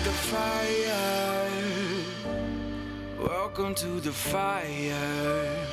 the fire. Welcome to the fire.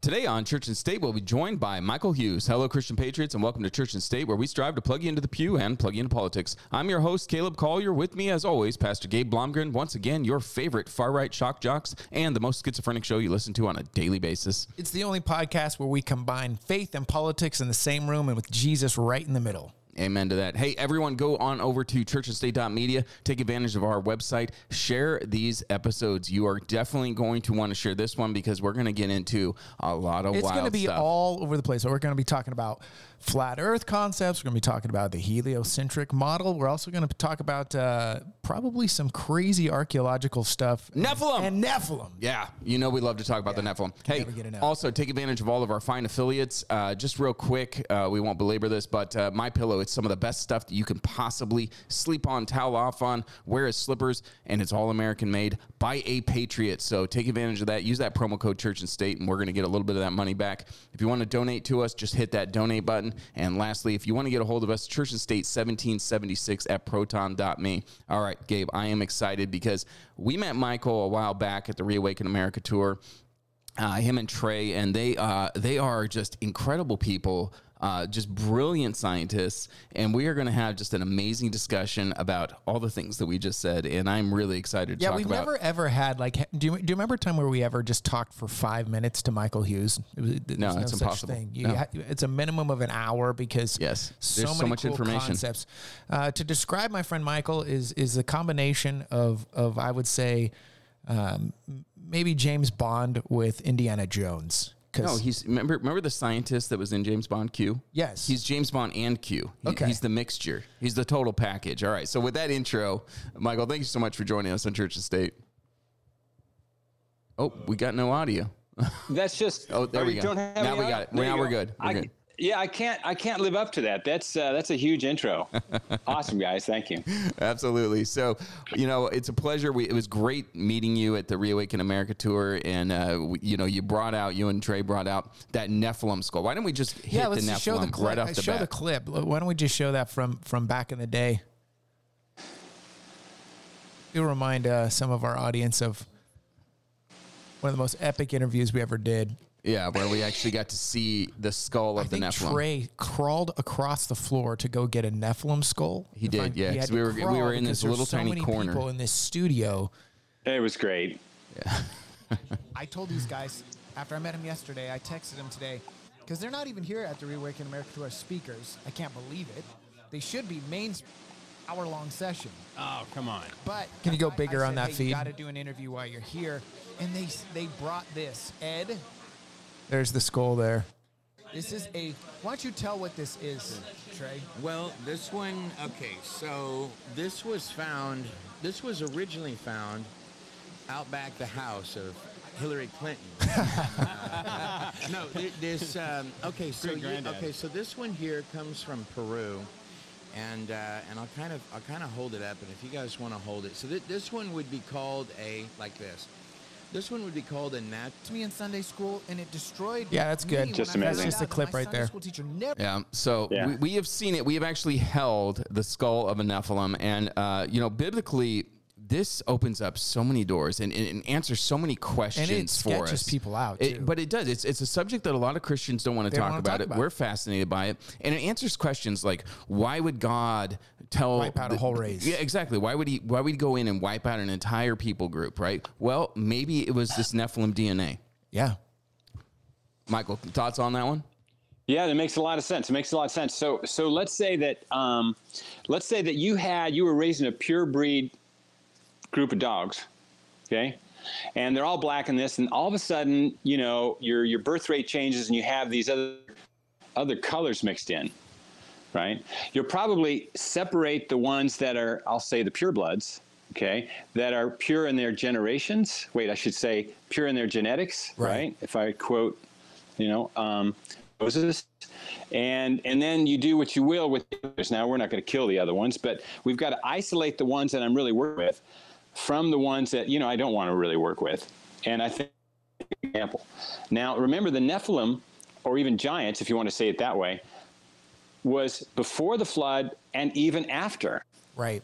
Today on Church and State, we'll be joined by Michael Hughes. Hello, Christian Patriots, and welcome to Church and State, where we strive to plug you into the pew and plug you into politics. I'm your host, Caleb Collier. With me, as always, Pastor Gabe Blomgren. Once again, your favorite far right shock jocks and the most schizophrenic show you listen to on a daily basis. It's the only podcast where we combine faith and politics in the same room and with Jesus right in the middle. Amen to that. Hey, everyone, go on over to churchandstate.media. Take advantage of our website. Share these episodes. You are definitely going to want to share this one because we're going to get into a lot of It's wild going to be stuff. all over the place. So we're going to be talking about flat Earth concepts. We're going to be talking about the heliocentric model. We're also going to talk about uh, probably some crazy archaeological stuff. Nephilim. and Nephilim. Yeah, you know we love to talk about the Nephilim. Hey, never get enough. also take advantage of all of our fine affiliates. Uh, just real quick, uh, we won't belabor this, but uh, My Pillow, it's some of the best stuff that you can possibly sleep on, towel off on, wear as slippers, and it's all American made by a patriot. So take advantage of that. Use that promo code Church and State, and we're going to get a little bit of that money back. If you want to donate to us, just hit that donate button. And lastly, if you want to get a hold of us, Church and State 1776 at proton.me. All right, Gabe, I am excited because we met Michael a while back at the Reawaken America tour. Uh, him and Trey, and they uh, they are just incredible people, uh, just brilliant scientists, and we are going to have just an amazing discussion about all the things that we just said, and I'm really excited to Yeah, talk we've never ever had like. Do you, do you remember a time where we ever just talked for five minutes to Michael Hughes? It was, there's No, it's impossible. Thing. You No. ha- it's a minimum of an hour because Yes, so there's so much cool information. Concepts. Uh, to describe my friend Michael is is a combination of of I would say um, maybe James Bond with Indiana Jones. 'Cause- no, he's remember remember the scientist that was in James Bond Q. Yes. he's James Bond and Q. He- Okay. he's the mixture. He's the total package. All right. So with that intro, Michael, thank you so much for joining us on Church and State. Oh, we got no audio. That's just. Oh, there oh, we go. Now we audio? got it. There Now you we're go. good. We're I- good. Yeah, I can't. I can't live up to that. That's uh, that's a huge intro. awesome, guys. Thank you. Absolutely. So, you know, it's a pleasure. We, it was great meeting you at the Reawaken America tour, and uh, we, you know, you brought out you and Trey brought out that Nephilim skull. Why don't we just hit yeah, the let's Nephilim just show the clip. right off the show bat? the clip. Why don't we just show that from from back in the day? It'll remind uh, some of our audience of one of the most epic interviews we ever did. Yeah, where we actually got to see the skull of I the think Nephilim. Trey crawled across the floor to go get a Nephilim skull. He To did, find- yeah, he 'cause had we were- we crawl were in because this little so tiny many corner. People in this studio. It was great. I told these guys after I met him yesterday, I texted him today because they're not even here at the Reawaken America Tour as speakers. I can't believe it. They should be main hour long session. Oh, come on. But Can you go I- I bigger on said, that hey, feed? You got to do an interview while you're here, and they they brought this. Ed, There's the skull there. this is a. Why don't you tell what this is, Trey? Well, this one, okay, so this was found, this was originally found out back the house of Hillary Clinton. no, this, um, okay, so you, okay, so this one here comes from Peru. And uh, and I'll kind of I'll kind of hold it up, and if you guys want to hold it, so th- this one would be called a like this. This one would be called a nat. To me in Sunday school, and it destroyed. Yeah, that's good. when Just I found amazing. That's just a clip right there. School teacher never Yeah. So Yeah. We, we have seen it. We have actually held the skull of a Nephilim. And, uh, you know, biblically, this opens up so many doors and, and, and answers so many questions for sketches us. people out, It- but it does. It's, it's a subject that a lot of Christians don't want to They talk about talk it. about We're fascinated by it. And it answers questions like, why would God tell Wipe out a whole race. Yeah, exactly. Why would he why would he go in and wipe out an entire people group, right? Well, maybe it was this Nephilim DNA. Yeah. Michael, thoughts on that one? Yeah, that makes a lot of sense. It makes a lot of sense. So, so let's say that, um, let's say that you had you were raising a pure breed group of dogs, okay, and they're all black in this, and all of a sudden, you know, your your birth rate changes, and you have these other other colors mixed in, right? You'll probably separate the ones that are, I'll say, the purebloods, okay, that are pure in their generations. Wait, I should say pure in their genetics, Right. right? If I quote, you know, um, Moses, and and then you do what you will with the others. Now we're not going to kill the other ones, but we've got to isolate the ones that I'm really working with from the ones that you know I don't want to really work with. And I think example. Now remember the Nephilim, or even giants, if you want to say it that way, was before the flood and even after. Right.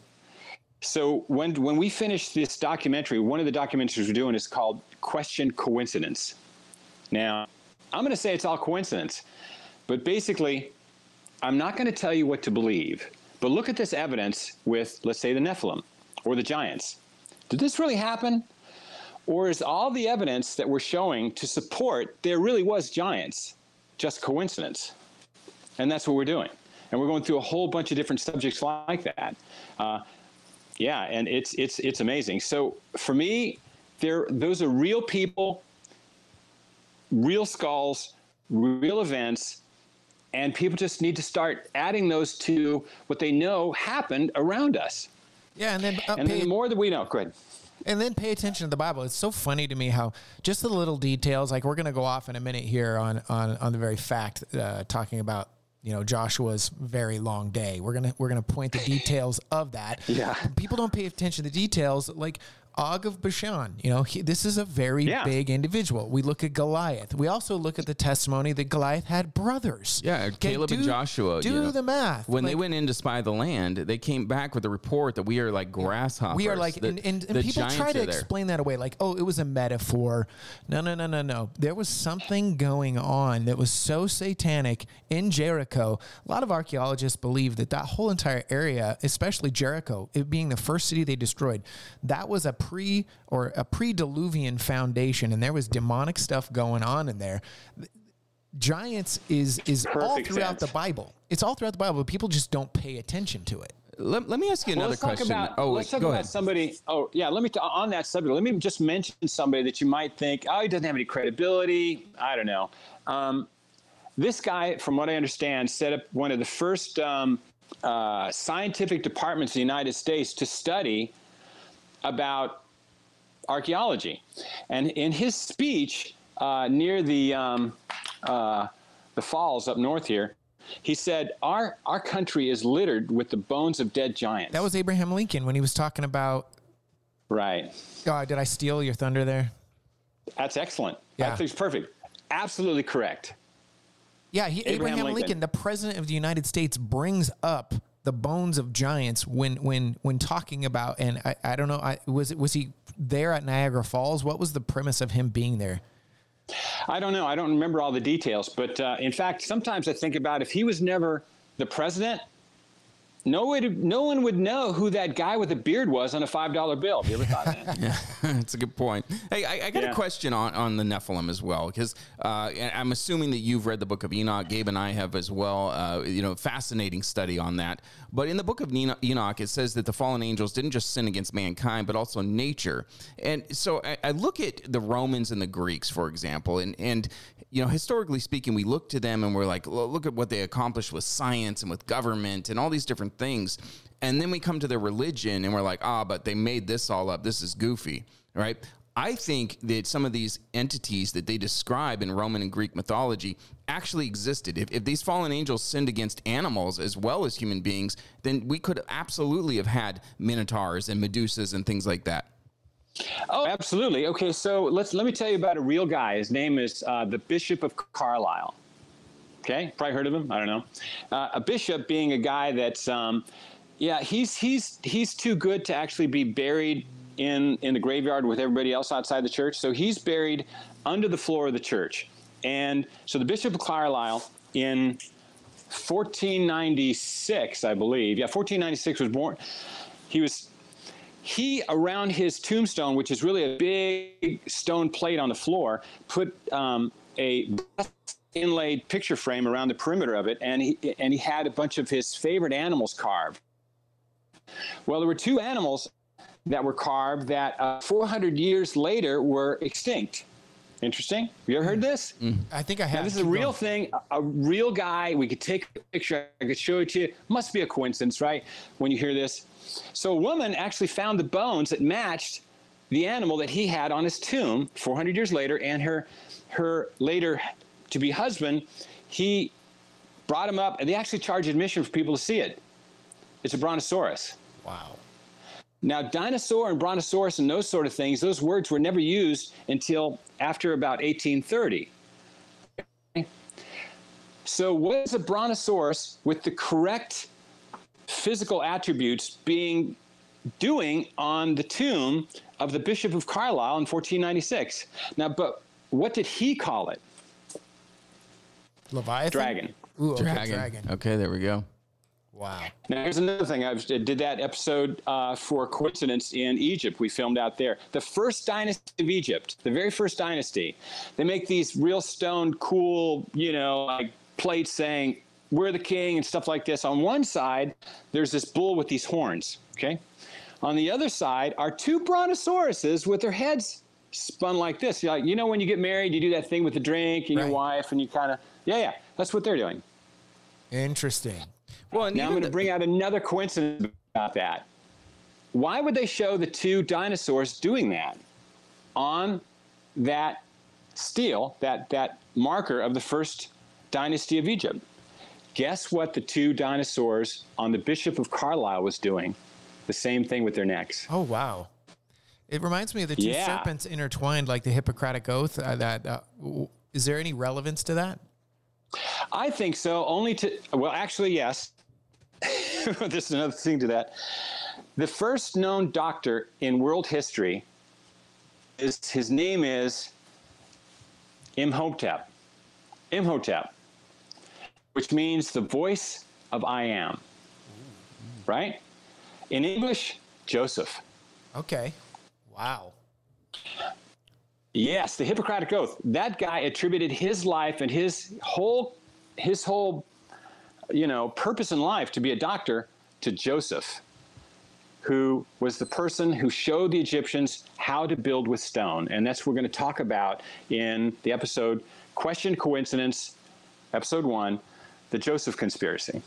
So when when we finish this documentary, one of the documentaries we're doing is called Question Coincidence. Now, I'm going to say it's all coincidence, but basically, I'm not going to tell you what to believe. But look at this evidence with, let's say, the Nephilim or the giants. Did this really happen? Or is all the evidence that we're showing to support there really was giants just coincidence? And that's what we're doing. And we're going through a whole bunch of different subjects like that. Uh, yeah, and it's it's it's amazing. So for me, there those are real people, real skulls, real events, and people just need to start adding those to what they know happened around us. Yeah, and then uh, And then the more that we know, good. and then pay attention to the Bible. It's so funny to me how just the little details. Like we're going to go off in a minute here on on on the very fact uh, talking about you know Joshua's very long day. We're gonna we're gonna point the details of that. Yeah. people don't pay attention to the details. Like Og of Bashan, you know, he, this is a very Yeah. big individual. We look at Goliath. We also look at the testimony that Goliath had brothers. Yeah, Okay, Caleb and Joshua. Do you know, the math. When they went in to spy the land, they came back with a report that we are like grasshoppers. We are like, The- and, and, and people try to explain that away, like, oh, it was a metaphor. No, no, no, no, no. There was something going on that was so satanic in Jericho. A lot of archaeologists believe that that whole entire area, especially Jericho, it being the first city they destroyed, that was a pre or a pre-diluvian foundation, and there was demonic stuff going on in there. Giants is is all throughout sense. the Bible. It's all throughout the Bible, but people just don't pay attention to it. Let, let me ask you Well, another let's question. Talk about, oh, let's talk go about ahead. somebody. Oh, yeah. Let me t- on that subject. Let me just mention somebody that you might think, oh, he doesn't have any credibility. I don't know. Um, this guy, from what I understand, set up one of the first um, uh, scientific departments in the United States to study about archaeology. And in his speech uh, near the um, uh, the falls up north here, he said, "Our our country is littered with the bones of dead giants." That was Abraham Lincoln when he was talking about. right. Oh, did I steal your thunder there? That's excellent. Yeah. It's perfect. Absolutely correct. Yeah, he, Abraham, Abraham Lincoln. Lincoln. the president of the United States, brings up the bones of giants when when when talking about. And I, I don't know. I was was he there at Niagara Falls? What was the premise of him being there? I don't know. I don't remember all the details, but uh, in fact, sometimes I think about if he was never the president, no one, no one would know who that guy with the beard was on a five dollar bill. Have you ever thought that? That's a good point. Hey, I, I got Yeah. a question on, on the Nephilim as well, because uh, I'm assuming that you've read the book of Enoch. Gabe and I have as well. Uh, you know, fascinating study on that. But in the book of Enoch, it says that the fallen angels didn't just sin against mankind, but also nature. And so I, I look at the Romans and the Greeks, for example, and and you know, historically speaking, we look to them and we're like, look at what they accomplished with science and with government and all these different things. And then we come to their religion and we're like, ah, but they made this all up. This is goofy, right? I think that some of these entities that they describe in Roman and Greek mythology actually existed. If, if these fallen angels sinned against animals as well as human beings, then we could absolutely have had minotaurs and medusas and things like that. Oh, absolutely. Okay, so let's let me tell you about a real guy. His name is uh, the Bishop of Carlisle. Okay, probably heard of him. I don't know. Uh, a bishop being a guy that's, um, yeah, he's he's he's too good to actually be buried in in the graveyard with everybody else outside the church. So he's buried under the floor of the church. And so the Bishop of Carlisle in 1496, I believe. Yeah, 1496 was born. He was he around his tombstone, which is really a big stone plate on the floor, put um, a inlaid picture frame around the perimeter of it, and he and he had a bunch of his favorite animals carved. Well, there were two animals that were carved that uh, 400 years later were extinct. Interesting. You ever heard this? I think I Now, have. this is a real going. thing, a- a real guy. We could take a picture. I could show it to you. Must be a coincidence, right? When you hear this. So a woman actually found the bones that matched the animal that he had on his tomb 400 years later, and her, her later to be husband, he brought him up, and they actually charge admission for people to see it. It's a brontosaurus. Wow. Now, dinosaur and brontosaurus and those sort of things, those words were never used until after about 1830. So, what is a brontosaurus with the correct physical attributes being doing on the tomb of the Bishop of Carlisle in 1496? Now, but what did he call it? Leviathan. Dragon. Ooh, okay, Dragon. dragon. Okay, there we go. Wow. Now, here's another thing. I did that episode uh, for coincidence in Egypt. We filmed out there. The first dynasty of Egypt, the very first dynasty, they make these real stone, cool, you know, like plates saying, we're the king and stuff like this. On one side, there's this bull with these horns, okay? On the other side are two brontosauruses with their heads spun like this. You're like, you know, when you get married, you do that thing with the drink and Right. your wife, and you kind of, yeah, yeah, that's what they're doing. Interesting. Well, and Now I'm going to the- bring out another coincidence about that. Why would they show the two dinosaurs doing that on that stele, that, that marker of the first dynasty of Egypt? Guess what the two dinosaurs on the Bishop of Carlisle was doing? The same thing with their necks. Oh wow. It reminds me of the two Yeah. serpents intertwined, like the Hippocratic Oath. Uh, that uh, w- is there any relevance to that? I think so, only to, well, actually, yes. There's another thing to that. The first known doctor in world history is his name is Imhotep. Imhotep, which means the voice of I am. Right? In English, Joseph. Okay. Wow. Yes, the Hippocratic Oath. That guy attributed his life and his whole his whole you know purpose in life to be a doctor to Joseph, who was the person who showed the Egyptians how to build with stone. And that's what we're going to talk about in the episode Question Coincidence, episode 1, the Joseph conspiracy.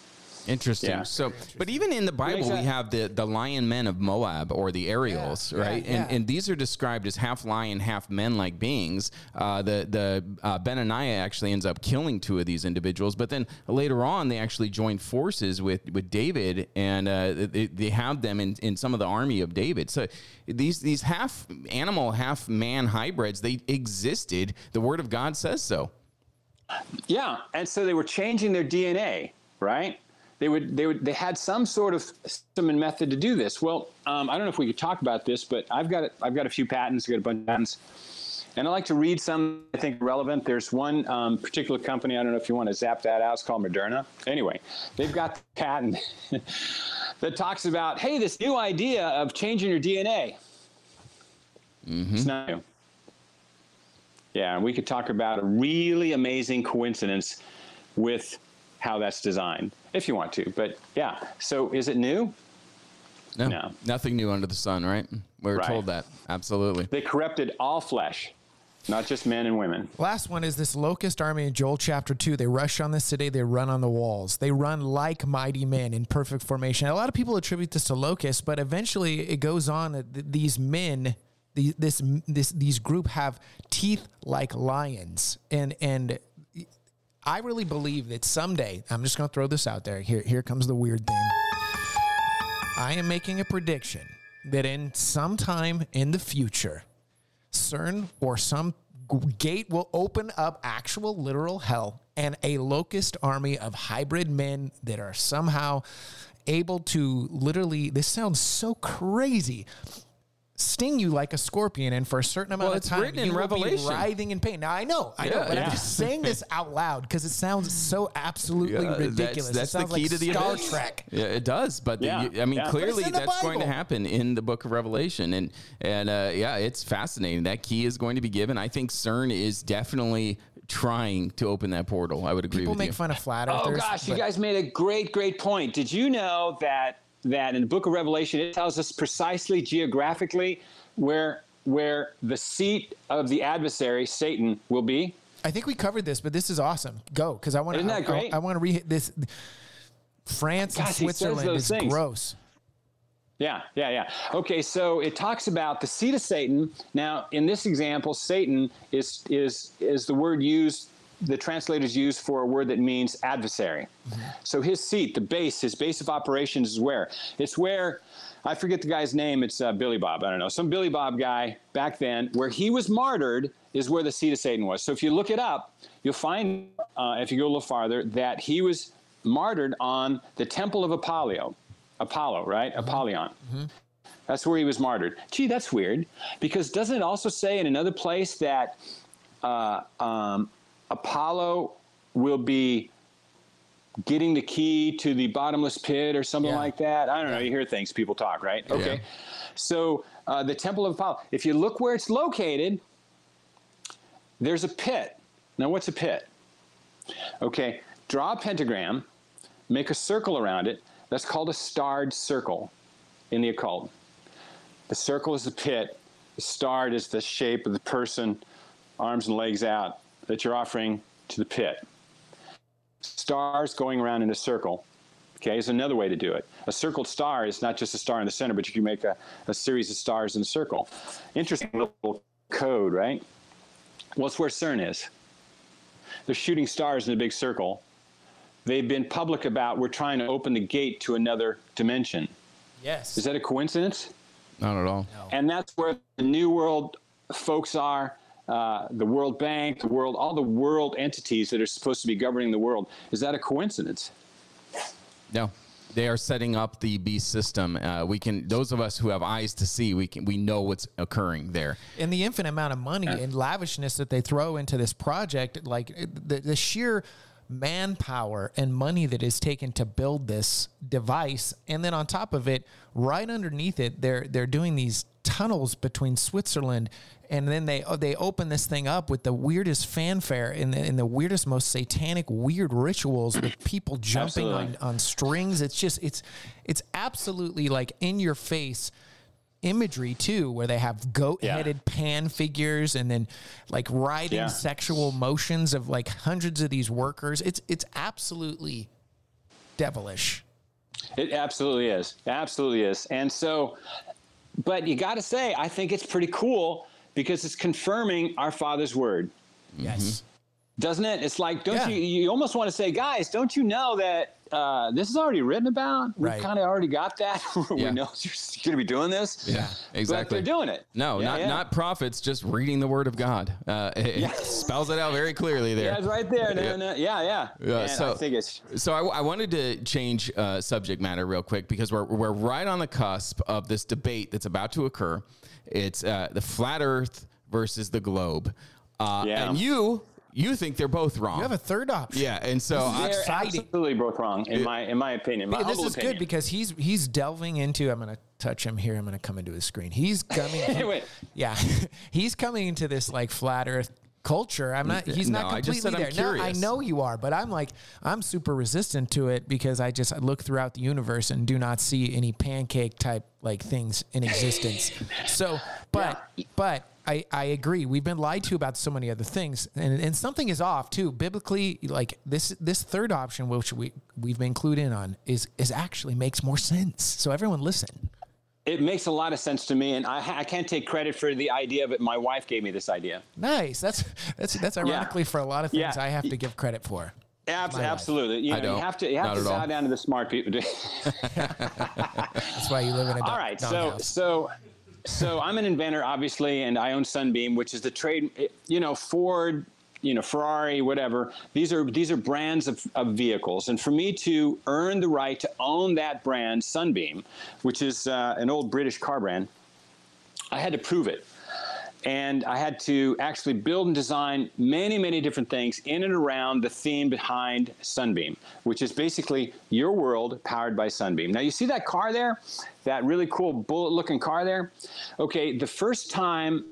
Interesting. Yeah. So, but even in the Bible, makes we have the the lion men of Moab or the Ariels, Yeah, right? yeah, And yeah. and these are described as half lion, half men like beings. Uh, the the uh, Benaiah actually ends up killing two of these individuals, but then later on they actually join forces with with David, and uh, they, they have them in, in some of the army of David. So these these half animal, half man hybrids they existed. The Word of God says so. Yeah, and so they were changing their DNA, right? They would, they would, they had some sort of system and method to do this. Well, um, I don't know if we could talk about this, but I've got, I've got a few patents, I've got a bunch of patents, and I like to read some I think relevant. There's one um, particular company. I don't know if you want to zap that out. It's called Moderna. Anyway, they've got the patent that talks about, hey, this new idea of changing your DNA. It's not new. Yeah, and we could talk about a really amazing coincidence with how that's designed, if you want to. But yeah, so is it new? No, No. nothing new under the sun, right? We were Right. told that absolutely. They corrupted all flesh, not just men and women. Last one is this locust army in Joel chapter 2. They rush on the city, they run on the walls. They run like mighty men in perfect formation. A lot of people attribute this to locusts, but eventually it goes on that these men these this this these group have teeth like lions and and I really believe that someday I'm just going to throw this out there. Here here comes the weird thing. I am making a prediction that in some time in the future CERN or some gate will open up actual literal hell and a locust army of hybrid men that are somehow able to literally this sounds so crazy sting you like a scorpion and for a certain amount Well, of time written in will Revelation. be writhing in pain now i know i know but yeah. i'm just saying this out loud because it sounds so absolutely Yeah, ridiculous That's, it that's the key like to the star abyss. trek Yeah, it does. But the- Yeah, you- I mean, yeah. Clearly it's in the that's going to happen in the Book of Revelation, and and uh, yeah, it's fascinating. That key is going to be given. I think CERN is definitely trying to open that portal. I would agree people with make you. fun of flat earthers. Oh earthers gosh, you guys made a great, great point. Did you know that that in the Book of Revelation it tells us precisely geographically where where the seat of the adversary Satan will be? I think we covered this, but this is awesome. Go, because I want to. Isn't that I, great? I, want to re this. France and Gosh, says Switzerland is things. gross. Yeah, yeah, yeah. Okay, so it talks about the seat of Satan. Now, in this example, Satan is is is the word used the translators use for a word that means adversary. So his seat, the base, his base of operations is where? It's where, I forget the guy's name, it's uh, Billy Bob, I don't know, some Billy Bob guy back then, where he was martyred is where the seat of Satan was. So if you look it up, you'll find, uh, if you go a little farther, that he was martyred on the temple of Apollo. Apollo, right? Apollyon. That's where he was martyred. Gee, that's weird. Because doesn't it also say in another place that uh, um, Apollo will be getting the key to the bottomless pit or something Yeah. like that? I don't know. You hear things, people talk, right? Okay. So uh, the Temple of Apollo, if you look where it's located, there's a pit. Now, what's a pit? Okay, draw a pentagram, make a circle around it. That's called a starred circle in the occult. The circle is the pit. The starred is the shape of the person, arms and legs out, that you're offering to the pit. Stars going around in a circle, okay, is another way to do it. A circled star is not just a star in the center, but you can make a, a series of stars in a circle. Interesting little code, right? Well, it's where CERN is. They're shooting stars in a big circle. They've been public about we're trying to open the gate to another dimension. Yes. Is that a coincidence? Not at all. And that's where the New World folks are, uh, the World Bank, the world, all the world entities that are supposed to be governing the world. Is that a coincidence? No, they are setting up the beast system. Uh, we can those of us who have eyes to see, we can we know what's occurring there. and the infinite amount of money and lavishness that they throw into this project, like the, the sheer manpower and money that is taken to build this device, and then on top of it, right underneath it, they're they're doing these tunnels between Switzerland, and then they oh, they open this thing up with the weirdest fanfare and the, and the weirdest, most satanic, weird rituals with people jumping on, on strings. It's just it's it's absolutely like in your face imagery too, where they have goat-headed pan figures and then like riding Yeah. sexual motions of like hundreds of these workers. It's it's absolutely devilish. It absolutely is. Absolutely is. And so, but you got to say, I think it's pretty cool because it's confirming our Father's word. Yes. doesn't it? It's like, don't Yeah. you? You almost want to say, guys, don't you know that uh, this is already written about? We've Right. kind of already got that. we Yeah. know you're going to be doing this. Yeah, But exactly. they're doing it. No, Yeah, not yeah. not prophets, just reading the word of God. Uh, it, it spells it out very clearly there. Yeah, it's right there. Yeah. Yeah, yeah, yeah. yeah. Yeah, Man, so- I think it's So I, I wanted to change uh, subject matter real quick because we're we're right on the cusp of this debate that's about to occur. It's uh, the flat Earth versus the globe, uh, and you you think they're both wrong. You have a third option. yeah, and so I, they're exciting. absolutely both wrong in my in my opinion. My this is opinion. good because he's he's delving into. I'm gonna touch him here. I'm gonna come into his screen. He's coming. Wait. yeah, he's coming into this like flat Earth culture. I'm not. He's not No, I just completely said I'm there. No, I know you are, but I'm like I'm super resistant to it because I just look throughout the universe and do not see any pancake type like things in existence. So, but but. I, I agree. We've been lied to about so many other things, and, and something is off too. Biblically, like this this third option, which we we've been clued in on, is is actually makes more sense. So everyone, listen. It makes a lot of sense to me, and I, I can't take credit for the idea of it. My wife gave me this idea. Nice. That's that's that's ironically for a lot of things Yeah. I have to give credit for. Abs- My life. absolutely. You, know, you don't. have to you have Not to bow down to the smart people. That's why you live in a dog, All right, so doghouse. so so I'm an inventor, obviously, and I own Sunbeam, which is the trade. You know, Ford, you know, Ferrari, whatever. These are these are brands of, of vehicles, and for me to earn the right to own that brand, Sunbeam, which is uh, an old British car brand, I had to prove it. And I had to actually build and design many, many different things in and around the theme behind Sunbeam, which is basically your world powered by Sunbeam. Now, you see that car there? That really cool bullet looking car there? Okay, the first time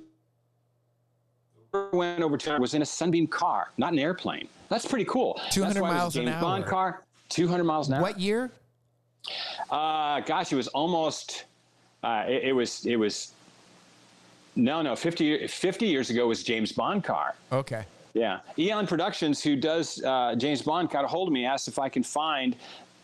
I went over to was in a Sunbeam car, not an airplane. That's pretty cool. 200 That's why it was a miles an James Bond car, 200 miles an hour. what year? Uh, gosh, it was almost. Uh, it, it was. It was. No, no. 50, 50 years ago was James Bond car. Okay. Yeah, Eon Productions, who does uh, James Bond, got a hold of me, asked if I can find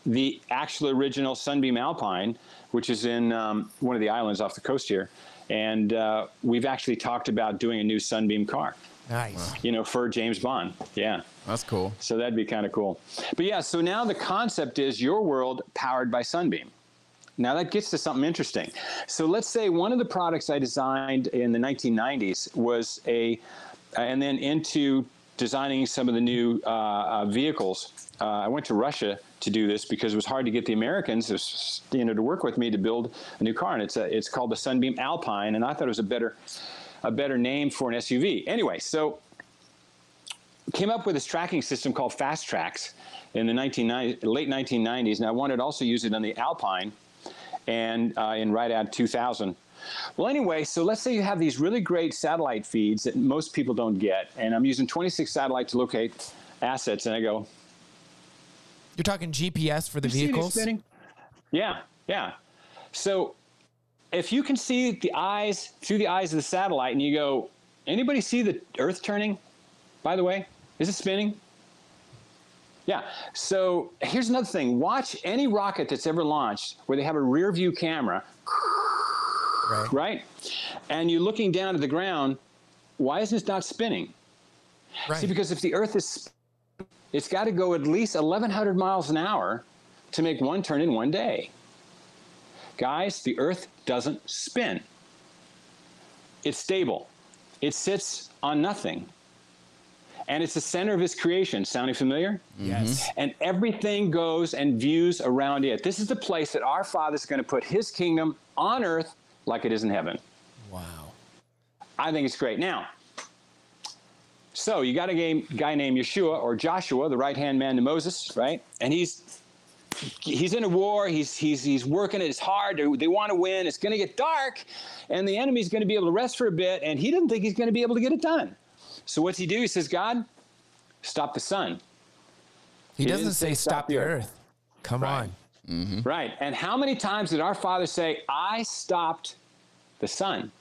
the actual original Sunbeam Alpine, which is in um, one of the islands off the coast here, and uh, we've actually talked about doing a new Sunbeam car. Nice. you know, for James Bond. Yeah. That's cool. So that'd be kind of cool. But yeah, so now the concept is your world powered by Sunbeam. Now that gets to something interesting. So let's say one of the products I designed in the 1990s was a, and then into designing some of the new uh, uh, vehicles. Uh, I went to Russia to do this because it was hard to get the Americans, you know, to work with me to build a new car, and it's a, it's called the Sunbeam Alpine, and I thought it was a better, a better name for an SUV. Anyway, so came up with this tracking system called Fast Tracks in the 1990, late 1990s, and I wanted to also use it on the Alpine and uh, in RIDAD 2000. Well, anyway, so let's say you have these really great satellite feeds that most people don't get, and I'm using 26 satellite to locate assets, and I go, You're talking GPS for the "You vehicles? Yeah, yeah. So if you can see the eyes through the eyes of the satellite, and you go, anybody see the Earth turning? By the way, is it spinning? Yeah. So here's another thing. Watch any rocket that's ever launched where they have a rear view camera, Right. right? And you're looking down at the ground. Why isn't it not spinning? Right. See, because if the Earth is, it's got to go at least 1,100 miles an hour to make one turn in one day. Guys, the Earth doesn't spin. It's stable. It sits on nothing. And it's the center of his creation. Sounding familiar? Mm-hmm. yes. And everything goes and views around it. This is the place that our Father is going to put his kingdom on earth like it is in heaven. Wow. I think it's great. Now, so you got a game, guy named Yeshua or Joshua, the right hand man to Moses, right? And he's he's in a war. He's he's he's working it. It's hard. They, they want to win. It's going to get dark, and the enemy's going to be able to rest for a bit. And he doesn't think he's going to be able to get it done. So what's he do? He says, "God, stop the sun." He, He doesn't say say stop stop the the earth. earth. Come Right. on. Mm-hmm. Right. And how many times did our Father say, I stopped the sun?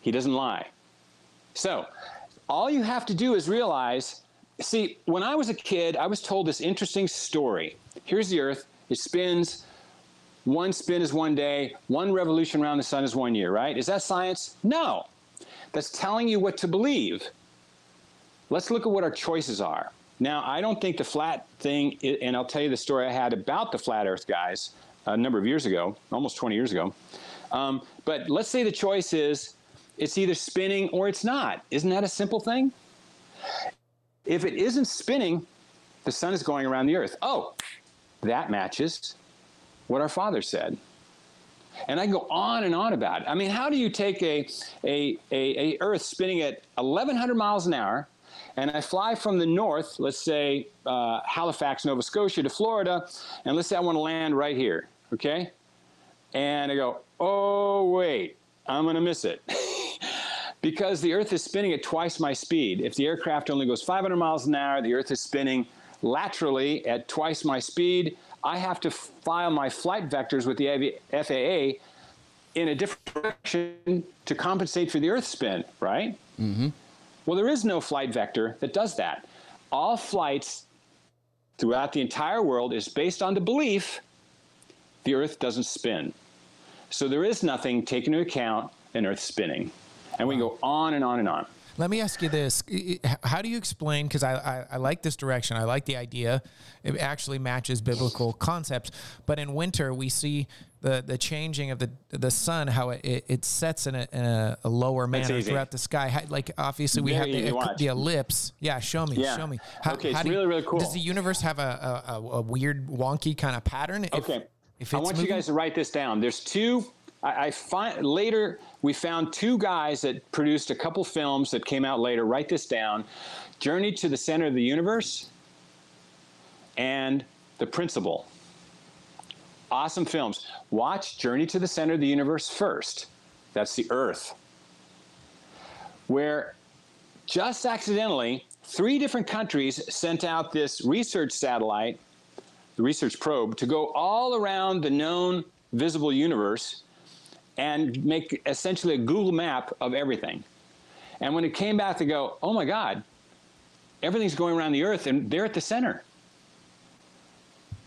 He doesn't lie. So, all you have to do is realize see, when I was a kid, I was told this interesting story. Here's the earth, it spins. One spin is one day, one revolution around the sun is one year, right? Is that science? No. That's telling you what to believe. Let's look at what our choices are. Now, I don't think the flat thing, and I'll tell you the story I had about the flat earth guys a number of years ago, almost 20 years ago. Um, but let's say the choice is it's either spinning or it's not. Isn't that a simple thing? If it isn't spinning, the sun is going around the earth. Oh, that matches what our father said. And I go on and on about it. I mean, how do you take a, a, a, a Earth spinning at 1,100 miles an hour, and I fly from the north, let's say uh, Halifax, Nova Scotia, to Florida, and let's say I want to land right here, okay? And I go, oh, wait, I'm going to miss it. because the Earth is spinning at twice my speed. If the aircraft only goes 500 miles an hour, the Earth is spinning laterally at twice my speed. I have to file my flight vectors with the FAA in a different direction to compensate for the Earth spin, right? Mm-hmm. Well, there is no flight vector that does that. All flights throughout the entire world is based on the belief the Earth doesn't spin. So there is nothing taken into account in Earth spinning. And we go on and on and on. Let me ask you this: How do you explain? Because I, I I like this direction. I like the idea. It actually matches biblical concepts. But in winter, we see the the changing of the the sun, how it, it, sets in a, in a, lower manner throughout the sky. How- Like obviously we Very have the, the ellipse. Yeah, show me. Yeah. Show me. Okay, it's do you- really, really cool. Does the universe have a a, a, weird wonky kind of pattern? If- Okay. If I want you guys to write this down. There's two. I, I find later we found two guys that produced a couple films that came out later. Write this down: Journey to the Center of the Universe and The Principle. Awesome films. Watch Journey to the Center of the Universe first. That's the Earth. Where just accidentally, three different countries sent out this research satellite the research probe to go all around the known visible universe and make essentially a Google map of everything. And when it came back to go, oh my God, everything's going around the Earth and they're at the center.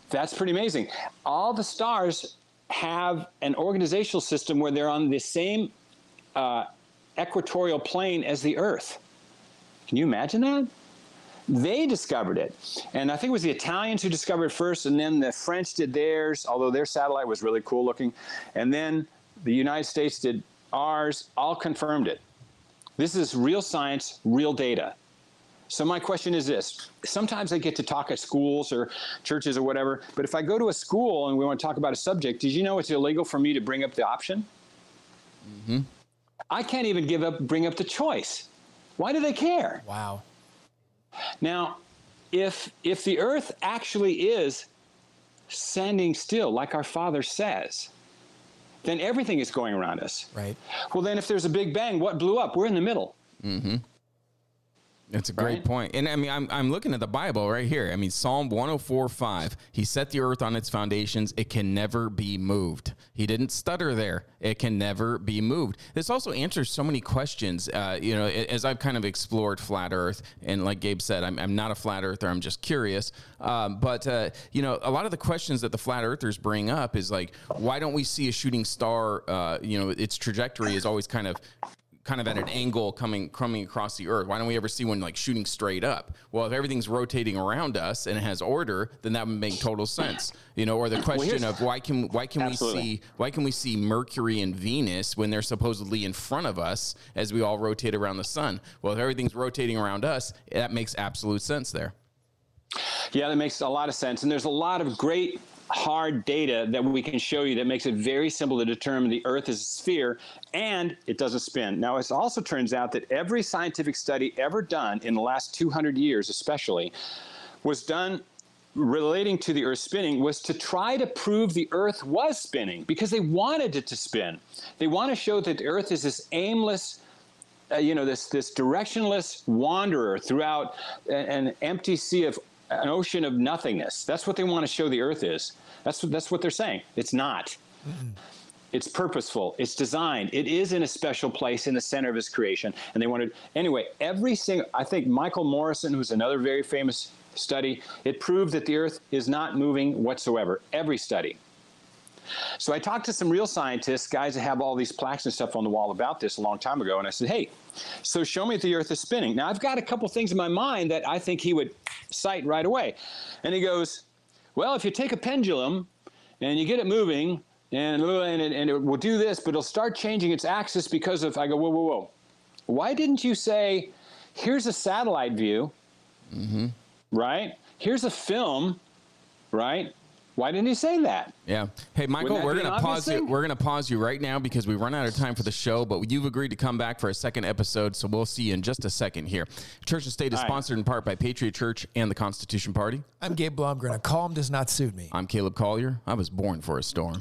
That's pretty amazing. All the stars have an organizational system where they're on the same uh, equatorial plane as the Earth. Can you imagine that? They discovered it. And I think it was the Italians who discovered it first, and then the French did theirs, although their satellite was really cool looking. And then the United States did ours, all confirmed it. This is real science, real data. So my question is this: Sometimes I get to talk at schools or churches or whatever, but if I go to a school and we want to talk about a subject, did you know it's illegal for me to bring up the option? Mm-hmm. I can't even give up bring up the choice. Why do they care? Wow. Now, if if the earth actually is standing still like our father says, then everything is going around us. Right. Well, then if there's a big bang, what blew up? We're in the middle. Mm-hmm. That's a great point. And I mean, I'm, I'm looking at the Bible right here. I mean, Psalm 104 5. He set the earth on its foundations. It can never be moved. He didn't stutter there. It can never be moved. This also answers so many questions. Uh, you know, as I've kind of explored flat earth, and like Gabe said, I'm, I'm not a flat earther. I'm just curious. Um, but, uh, you know, a lot of the questions that the flat earthers bring up is like, why don't we see a shooting star? Uh, you know, its trajectory is always kind of kind of at an angle coming coming across the earth. Why don't we ever see one like shooting straight up? Well, if everything's rotating around us and it has order, then that would make total sense. You know, or the question here's- of why can why can Absolutely. we see why can we see Mercury and Venus when they're supposedly in front of us as we all rotate around the sun? Well, if everything's rotating around us, that makes absolute sense there. Yeah, that makes a lot of sense. And there's a lot of great hard data that we can show you that makes it very simple to determine the Earth is a sphere and it doesn't spin. Now, it also turns out that every scientific study ever done in the last 200 years, especially, was done relating to the Earth spinning was to try to prove the Earth was spinning because they wanted it to spin. They want to show that the Earth is this aimless uh, you know this this directionless wanderer throughout a- an empty sea of an ocean of nothingness. That's what they want to show the Earth is. That's what that's what they're saying. It's not. Mm-hmm. It's purposeful. It's designed. It is in a special place in the center of His creation. And they wanted anyway. Every single. I think Michael Morrison, who's another very famous study, it proved that the Earth is not moving whatsoever. Every study. So I talked to some real scientists, guys that have all these plaques and stuff on the wall about this a long time ago, and I said, "Hey, so show me if the Earth is spinning." Now I've got a couple things in my mind that I think he would cite right away, and he goes, "Well, if you take a pendulum and you get it moving, and and it, and it will do this, but it'll start changing its axis because of." I go, "Whoa, whoa, whoa! Why didn't you say, here's a satellite view, mm-hmm. right? Here's a film, right? Why didn't he say that?" Yeah. Hey, Michael, we're gonna obvious pause you. thing? We're gonna pause you right now because we run out of time for the show. But you've agreed to come back for a second episode, so we'll see you in just a second here. Church and State is All right. sponsored in part by Patriot Church and the Constitution Party. I'm Gabe Blomgren. A calm does not suit me. I'm Caleb Collier. I was born for a storm.